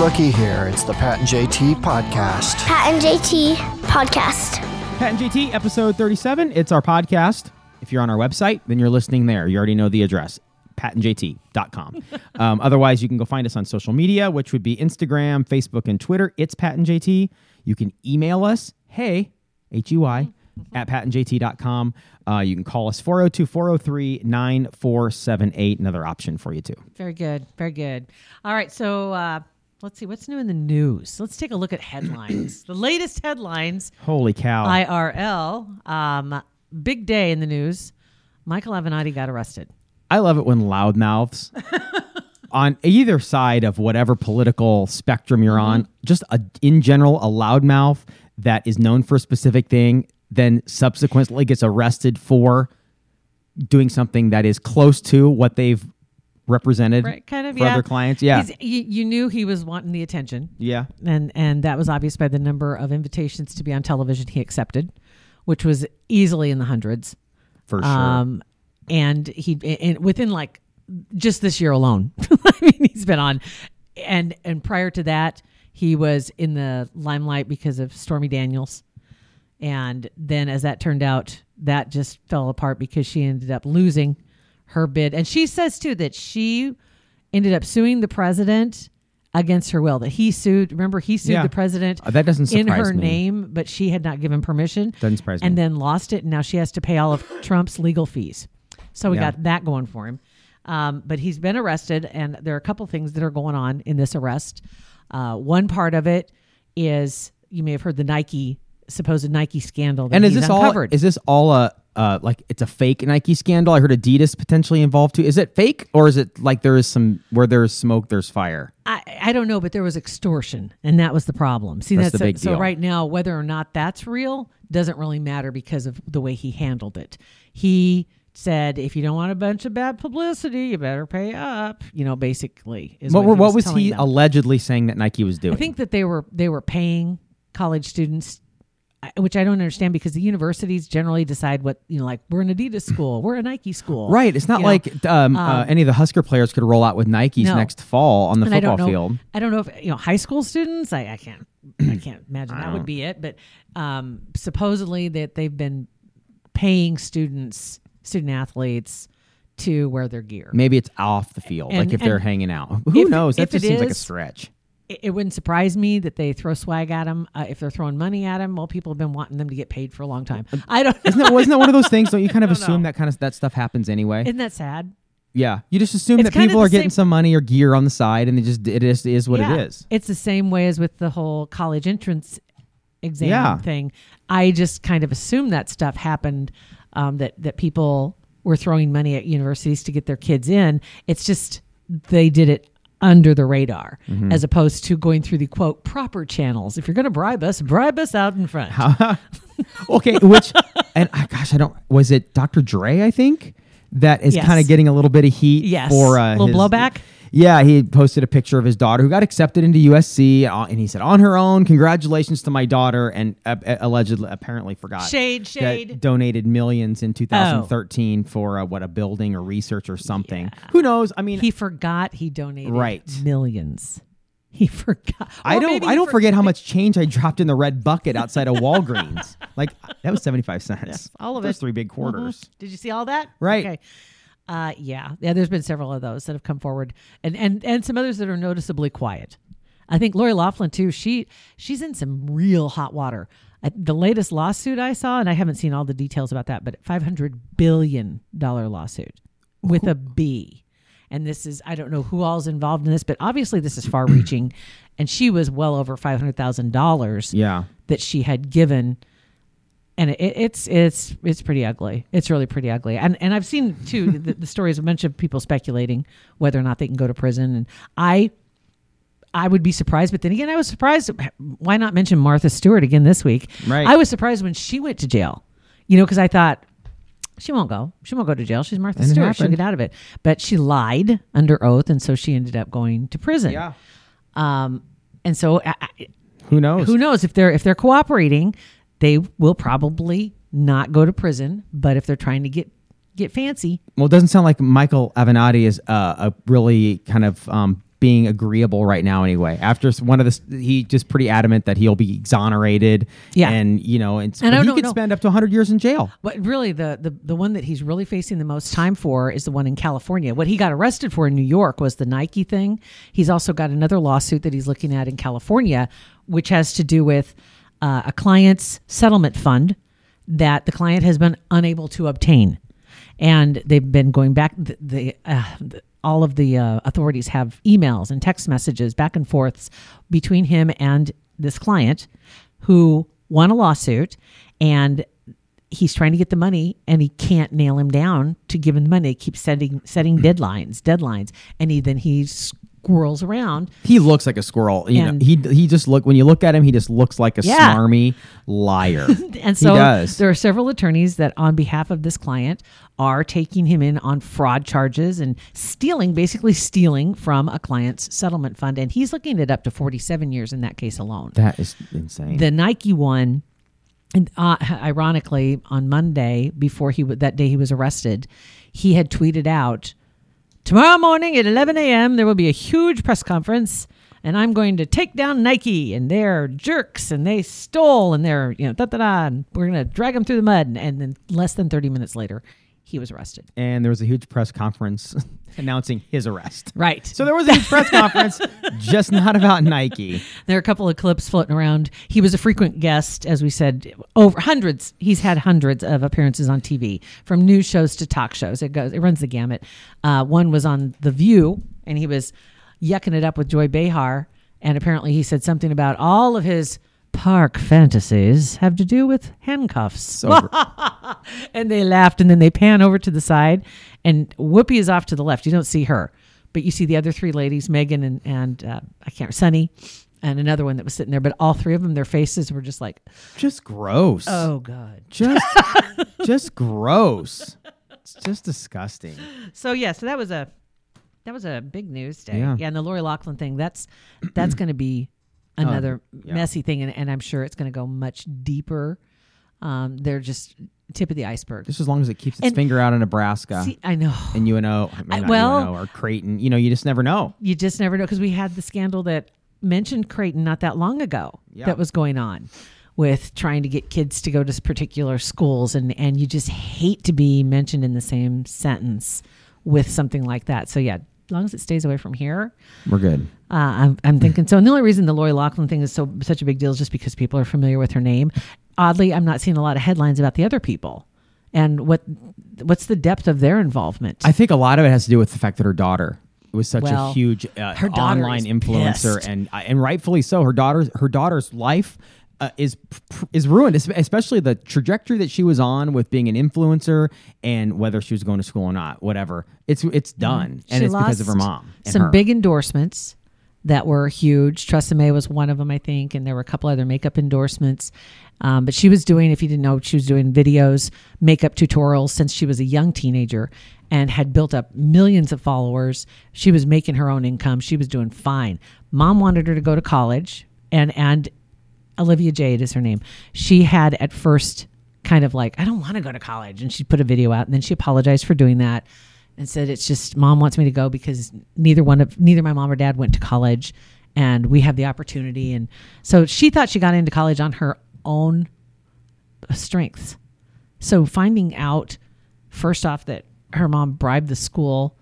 looky here. It's the Pat and JT podcast. Pat and JT podcast. Pat and JT, episode 37. It's our podcast. If you're on our website, then you're listening there. You already know the address, patandjt.com. um, otherwise, you can go find us on social media, which would be Instagram, Facebook, and Twitter. It's Pat and JT. You can email us, hey, H U I, at patandjt.com. Uh, you can call us 402 403 9478. Another option for you, too. Very good. Very good. All right. So uh, let's see what's new in the news. Let's take a look at headlines. the latest headlines Holy cow. IRL. Um, big day in the news. Michael Avenatti got arrested. I love it when loudmouths on either side of whatever political spectrum you're on, just a, in general, a loudmouth that is known for a specific thing, then subsequently gets arrested for doing something that is close to what they've represented Right. Kind of. for yeah. other clients. Yeah. You, you knew he was wanting the attention. yeah. and and that was obvious by the number of invitations to be on television he accepted, which was easily in the hundreds. For sure. Um, and he and within like just this year alone, I mean, he's been on, and and prior to that, he was in the limelight because of Stormy Daniels, and then as that turned out, that just fell apart because she ended up losing her bid, and she says too that she ended up suing the president against her will. That he sued. Remember, he sued Yeah. the president. Uh, that doesn't in her me. name, but she had not given permission. Doesn't surprise and me. then lost it, and now she has to pay all of Trump's legal fees. So we Yeah. got that going for him. Um, but he's been arrested, and there are a couple things that are going on in this arrest. Uh, one part of it is you may have heard the Nike supposed Nike scandal that and is this uncovered. all? Is this all a uh, like it's a fake Nike scandal? I heard Adidas potentially involved too. Is it fake or is it like there is some where there's smoke, there's fire? I, I don't know, but there was extortion, and that was the problem. See, That's that's, the big so deal. right now, whether or not that's real doesn't really matter because of the way he handled it. He said, "If you don't want a bunch of bad publicity, you better pay up." You know, basically, is What, what, what he was, was he them. allegedly saying that Nike was doing? I think that they were they were paying college students, which I don't understand because the universities generally decide what you know, like we're an Adidas school, we're a Nike school, Right. It's not You like um, uh, any of the Husker players could roll out with Nikes No. next fall on the and football don't know. field. I don't know if you know high school students. I, I can't. I can't imagine that would be it. But um, supposedly that they've been paying students, student athletes, to wear their gear. Maybe it's off the field, And- like if they're hanging out. Who if- knows? That just seems like a stretch. It, it wouldn't surprise me that they throw swag at them. Uh, if they're throwing money at them, well, people have been wanting them to get paid for a long time. I don't. Isn't that, wasn't that one of those things? Don't you kind of assume know. that kind of that stuff happens anyway? Isn't that sad? yeah, you just assume It's that people are getting some money or gear on the side, and it just it just is what Yeah. it is. It's the same way as with the whole college entrance exam Yeah. thing. I just kind of assumed that stuff happened. Um, that that people were throwing money at universities to get their kids in. It's just they did it under the radar Mm-hmm. as opposed to going through the quote proper channels. If you're going to bribe us, bribe us out in front. okay, which and uh, gosh, I don't. Was it Dr. Dre? I think that is Yes. kind of getting a little bit of heat Yes. for uh, Little his- blowback? Yeah, he posted a picture of his daughter who got accepted into USC, uh, and he said, "On her own, congratulations to my daughter." And uh, allegedly, apparently, forgot Shade, shade. Oh. donated millions in 2013 for uh, what a building or research or something. Who knows? I mean, he forgot he donated Right. millions. He forgot. I don't. I don't for- forget how much change I dropped in the red bucket outside of Walgreens. like that was seventy five cents. all of Those it. three big quarters. Mhm. Did you see all that? Right. Okay. Uh, yeah, yeah. There's been several of those that have come forward, and and and some others that are noticeably quiet. I think Lori Loughlin too. She she's in some real hot water. The latest lawsuit I saw, and I haven't seen all the details about that, but five hundred billion dollar lawsuit with a B. And this is I don't know who all's involved in this, but obviously this is far reaching. And she was well over five hundred thousand dollars Yeah. that she had given and it, it's it's it's pretty ugly. It's really pretty ugly. And and I've seen too the, the stories of a bunch of people speculating whether or not they can go to prison. And I I would be surprised, but then again, I was surprised. Why not mention Martha Stewart again this week? Right. I was surprised when she went to jail. You know, because I thought she won't go. She won't go to jail. She's Martha Stewart. She'll get out of it. But she lied under oath, and so she ended up going to prison. Yeah. Um, and so I- Who knows? who knows if they're if they're cooperating, they will probably not go to prison. But if they're trying to get get fancy, Well, it doesn't sound like Michael Avenatti is uh, a really kind of um, being agreeable right now. Anyway, after one of the, he just pretty adamant that he'll be exonerated. Yeah. and you know, and, And he don't could know- spend up to 100 years in jail. But really, the, the the one that he's really facing the most time for is the one in California. What he got arrested for in New York was the Nike thing. He's also got another lawsuit that he's looking at in California, which has to do with uh, a client's settlement fund that the client has been unable to obtain, and they've been going back. The, the, uh, the all of the uh, authorities have emails and text messages back and forths between him and this client who won a lawsuit and he's trying to get the money and he can't nail him down to give him the money. He keeps setting setting deadlines, deadlines, and he then he squirrels around. He looks like a squirrel. You know, he he just look when you look at him, he just looks like a Yeah. smarmy liar. And so he does. there are several attorneys that on behalf of this client are taking him in on fraud charges and stealing, basically stealing from a client's settlement fund. And he's looking at up to 47 years in that case alone. that is insane. the Nike one, and uh, ironically, on Monday before he w- that day he was arrested, he had tweeted out, "Tomorrow morning at 11 a.m. there will be a huge press conference." And I'm going to take down Nike, and they're jerks, and they stole, and they're you know da da da. And we're gonna drag them through the mud, and then less than 30 minutes later, he was arrested. and there was a huge press conference announcing his arrest. Right. So there was a huge press conference, just not about Nike. There are a couple of clips floating around. He was a frequent guest, as we said, over hundreds. He's had hundreds of appearances on TV, from news shows to talk shows. It goes, it runs the gamut. Uh, one was on The View, and he was yucking it up with Joy Behar, and apparently he said something about all of his park fantasies have to do with handcuffs. And they laughed, and then they pan over to the side, and Whoopi is off to the left. You don't see her, but you see the other three ladies, Meghan and and uh, I can't Sunny, and another one that was sitting there. But all three of them, their faces were just like, just gross. oh god. just just gross. It's just disgusting. So yeah, so that was a that was a big news day. Yeah. and the Lori Loughlin thing. That's that's going to be another Oh, yeah. messy thing, and, and I'm sure it's going to go much deeper. Um, they're just tip of the iceberg. Just as long as it keeps its And- finger out of Nebraska See, I know. and UNO, maybe I- well- UNO or Creighton, you know, you just never know. you just never know because we had the scandal that mentioned Creighton not that long ago Yeah. that was going on with trying to get kids to go to particular schools and and you just hate to be mentioned in the same sentence with something like that. So yeah, long as it stays away from here, We're good. uh, I'm, I'm thinking so. And the only reason the Lori Loughlin thing is so such a big deal is just because people are familiar with her name. Oddly, I'm not seeing a lot of headlines about the other people and what what's the depth of their involvement. I think a lot of it has to do with the fact that her daughter was such Well, a huge uh, her online influencer, pissed. and uh, and rightfully so. Her daughter's her daughter's life. Uh, is is ruined, especially the trajectory that she was on with being an influencer, and whether she was going to school or not, whatever. It's it's done, and Mm-hmm. She it's because of her mom. Some her. big endorsements that were huge. Tresemme was one of them, I think, and there were a couple other makeup endorsements. Um, but she was doing, if you didn't know, she was doing videos, makeup tutorials since she was a young teenager and had built up millions of followers. She was making her own income. She was doing fine. Mom wanted her to go to college, and and Olivia Jade is her name. She had at first kind of like, I don't want to go to college. And she put a video out and then she apologized for doing that and said, It's just mom wants me to go because neither one of neither my mom or dad went to college and we have the opportunity. And so she thought she got into college on her own uh, strengths. So finding out first off that her mom bribed the school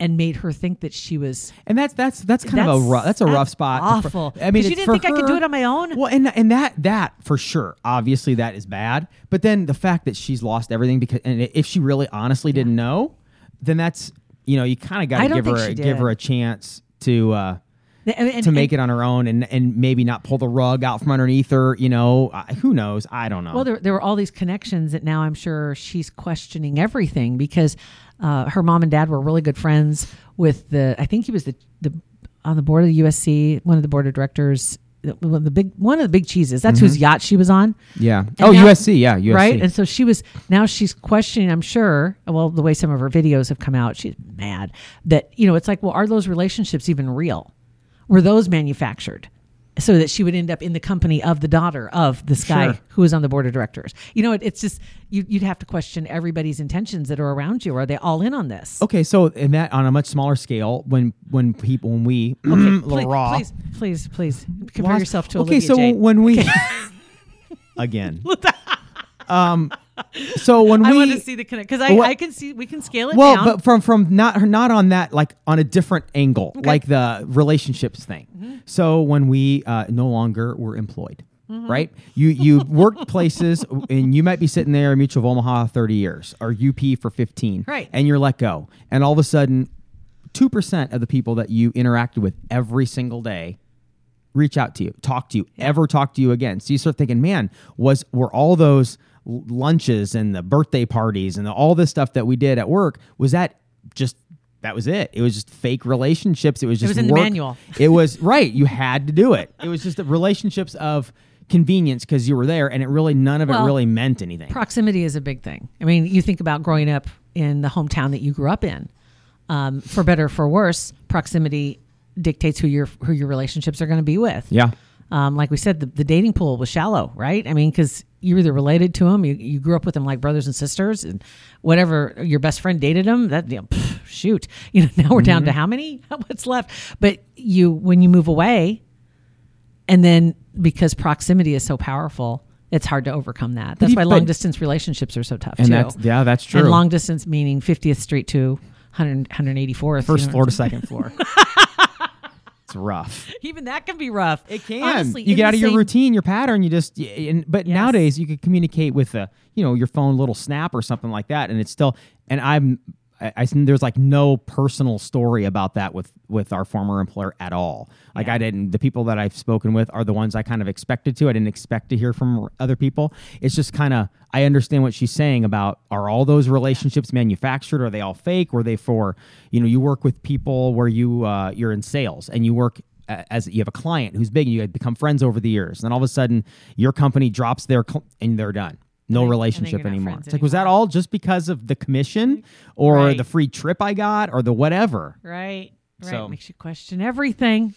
and made her think that she was And that's that's that's kind of a That's- rough, that's a rough spot. awful. I mean, you didn't for think I could do it on my own? Well, and and that that for sure, obviously that is bad. But then the fact that she's lost everything because and if she really honestly didn't know, then that's you know you kind of got to give her a, give her a chance to uh, And- and- to make and- it on her own and and maybe not pull the rug out from underneath her. You know, I, who knows? I don't know. Well, there, there were all these connections that now I'm sure she's questioning everything because uh, her mom and dad were really good friends with the. I think he was the the on the board of the USC, one of the board of directors. One of the big one of the big cheeses. That's whose yacht she was on. yeah. And Oh, now- USC. Yeah, USC. Right. And so she was now she's questioning, I'm sure, well, the way some of her videos have come out, she's mad that, you know, it's like, well, are those relationships even real? Were those manufactured? So that she would end up in the company of the daughter of this guy Sure. who is on the board of directors. You know, it, it's just you, you'd have to question everybody's intentions that are around you. Are they all in on this? Okay, so in that on a much smaller scale, when when people when we little please, raw. please, please, please compare Lost- yourself to okay Olivia so Jade. when we again um so when we I want to see the connect because I, I can see we can scale it well down. but from from not not on that like on a different angle like the relationships thing Mm-hmm. so when we uh no longer were employed Mm-hmm. right you you worked places and you might be sitting there in mutual of omaha 30 years or up for 15 Right. and you're let go and all of a sudden 2% of the people that you interacted with every single day reach out to you, talk to you, ever talk to you again. So you start thinking, man, was were all those lunches and the birthday parties and the, all this stuff that we did at work was that just that was it? It was just fake relationships. It was just was in the manual. it was right. You had to do it. It was just the relationships of convenience because you were there, and it really none of Well, it really meant anything. proximity is a big thing. I mean, you think about growing up in the hometown that you grew up in. Um, for better or for worse, proximity dictates who your who your relationships are going to be with. yeah. Um, like we said, the, the dating pool was shallow, right? I mean, because you either related to them, you, you grew up with them like brothers and sisters, and whatever your best friend dated them. That you know, pff, shoot, you know. Now we're down to how many? What's left? But you, when you move away, and then because proximity is so powerful, it's hard to overcome that. That's why long distance relationships are so tough And too. that's yeah, that's true. And long distance meaning 50th Street to 100, 184th. First you know. floor to second floor. it's rough. Even that can be rough. It can. Honestly, you get out of your same- routine, your pattern. You just. And, but Yes. nowadays, you could communicate with a, you know, your phone little snap or something like that, and it's still. And I'm. I, I there's like no personal story about that with with our former employer at all. Like I didn't. The people that I've spoken with are the ones I kind of expected to. I didn't expect to hear from other people. It's just kind of. I understand what she's saying about are all those relationships manufactured? Are they all fake? Were they for you know you work with people where you uh, you're in sales and you work as you have a client who's big and you become friends over the years and then all of a sudden your company drops their cl- and they're done no then- relationship anymore it's like was that all just because of the commission or Right. the free trip i got or the whatever Right. Right. So- Makes you question everything.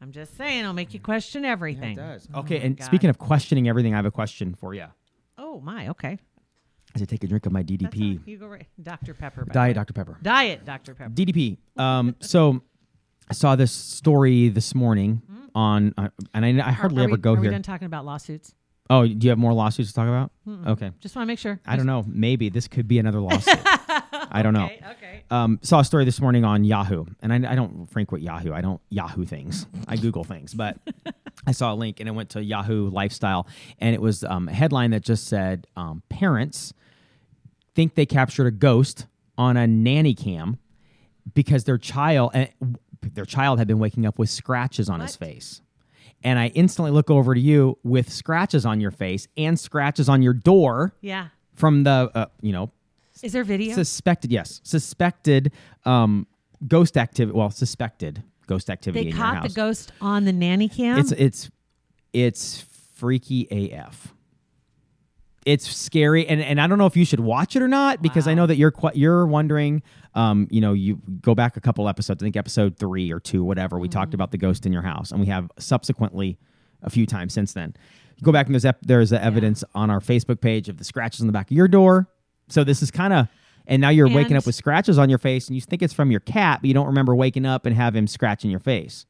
I'm just saying, it'll make you question everything. Yeah, it does. okay and God. speaking of questioning everything i have a question for you Oh my. Okay. as i take a drink of my ddp. You go right. Dr. Pepper. by diet dr pepper Diet Dr. Pepper. ddp um so i saw this story this morning on uh, and i, I hardly are ever we, go are here we done talking about lawsuits? Oh do you have more lawsuits to talk about okay Just want to make sure. I don't know. Maybe this could be another lawsuit. I don't know. Okay. Okay. Um, saw a story this morning on Yahoo, and I, I don't frequent Yahoo. I don't Yahoo things. I Google things, but I saw a link and it went to Yahoo Lifestyle, and it was um, a headline that just said um, parents think they captured a ghost on a nanny cam because their child and their child had been waking up with scratches on his face. And I instantly look over to you with scratches on your face and scratches on your door Yeah. from the uh, you know Is there video? suspected yes suspected um ghost activity well suspected ghost activity they caught the ghost on the nanny cam. it's it's it's freaky af it's scary and, and i don't know if you should watch it or not because i know that you're quite you're wondering um you know you go back a couple episodes i think episode three or two whatever we Mm-hmm. talked about the ghost in your house and we have subsequently a few times since then. You go back and there's ep- there's the evidence on our facebook page of the scratches on the back of your door. So this is kind of and now you're waking up with scratches on your face and you think it's from your cat but you don't remember waking up and have him scratching your face.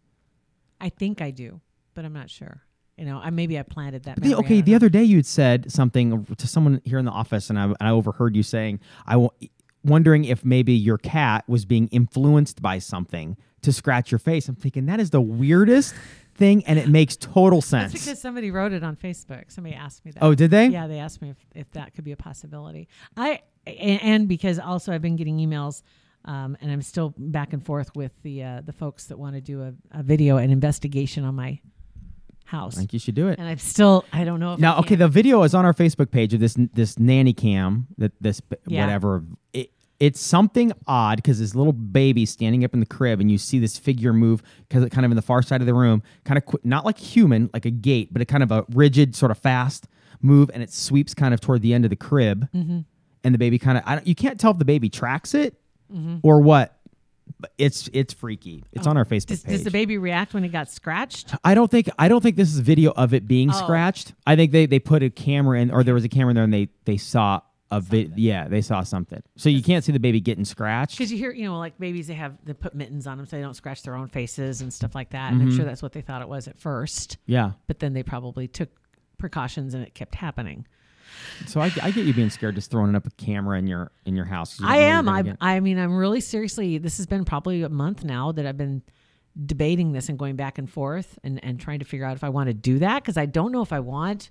I think I do, but I'm not sure. You know, I maybe I planted that. The- memory, okay, the know. other day you'd said something to someone here in the office, and I, and I overheard you saying, "I wondering if maybe your cat was being influenced by something to scratch your face." I'm thinking that is the weirdest thing, and it makes total sense. That's because somebody wrote it on Facebook. Somebody asked me that. oh, did they? Yeah, they asked me if, if that could be a possibility. I and, and because also I've been getting emails Um, and I'm still back and forth with the uh, the folks that want to do a, a video and investigation on my house. I think you should do it. And I'm still I don't know Now, okay, the video is on our Facebook page of this this nanny cam that this Yeah. whatever. It, it's something odd because this little baby standing up in the crib, and you see this figure move because it kind of in the far side of the room, kind of qu- not like human, like a gate, but a kind of a rigid, sort of fast move, and it sweeps kind of toward the end of the crib, Mm-hmm. and the baby kind of I don't, you can't tell if the baby tracks it Mm-hmm. or what. It's it's freaky. It's on our Facebook does, page. does the baby react when it got scratched? I don't think I don't think this is video of it being Oh. scratched. I think they, they put a camera in or there was a camera in there and they they saw a vid yeah, they saw something. So you can't see the baby getting scratched. Because you hear, you know, like babies, they have they put mittens on them so they don't scratch their own faces and stuff like that. And Mm-hmm. I'm sure that's what they thought it was at first, Yeah. but then they probably took precautions and it kept happening. So I, I get you being scared just throwing up a camera in your in your house. you I know what you're am. I get. I mean, I'm really seriously. This has been probably a month now that I've been debating this and going back and forth and and trying to figure out if I want to do that because I don't know if I want.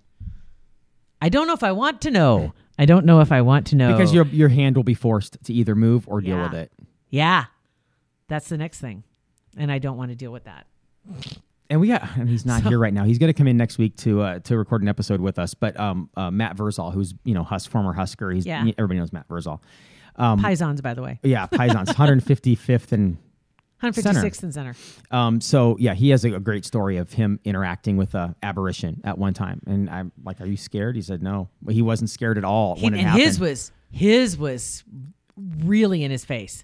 I don't know if I want to know. I don't know if I want to know because your your hand will be forced to either move or deal Yeah. with it. Yeah, that's the next thing, and I don't want to deal with that. And we got and he's not here right now. He's going to come in next week to uh, to record an episode with us. But um, uh, Matt Vrzal, who's you know Hus former Husker, he's Yeah. everybody knows Matt Vrzal. Pisons, by the way, Yeah, Pisons, 155th and 156th and center. Um, so yeah, he has a, a great story of him interacting with a aberration at one time, and I'm like, "Are you scared?" He said, "No." Well, he wasn't scared at all He- when it and happened. his was his was really in his face,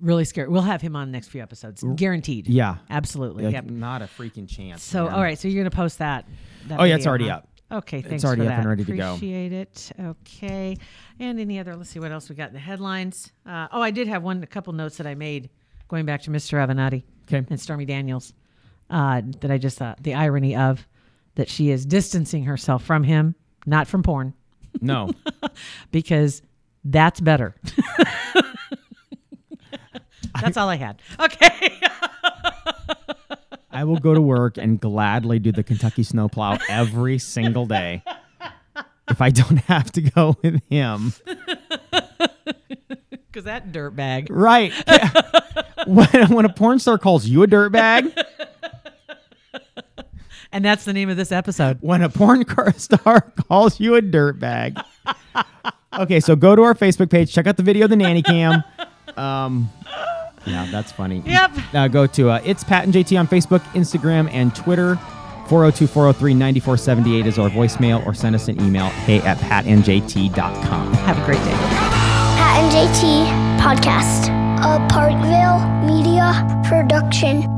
really scary. We'll have him on the next few episodes, guaranteed. yeah, absolutely. like, Yep. not a freaking chance. So, man. all right. So you're gonna post that. that Oh, yeah, it's already huh? up. Okay, thanks already for up and that. ready to go. Appreciate it. Okay, and any other? Let's see what else we got in the headlines. Uh, oh, I did have one, a couple notes that I made going back to Mr. Avenatti Okay. and Stormy Daniels uh, that I just thought the irony of that she is distancing herself from him, not from porn, No, because that's better. that's all I had. Okay. I will go to work and gladly do the Kentucky snowplow every single day if I don't have to go with him. Because that dirtbag. Right. Yeah. when, when a porn star calls you a dirtbag, And that's the name of this episode. when a porn car star calls you a dirtbag. Okay, so go to our Facebook page, check out the video of the nanny cam. Um, yeah, that's funny. Yep. Uh, go to uh, It's Pat and JT on Facebook, Instagram, and Twitter. 402 403 9478 is our voicemail, or send us an email, hey at patandjt.com. Have a great day. Pat and JT Podcast. A Parkville Media Production.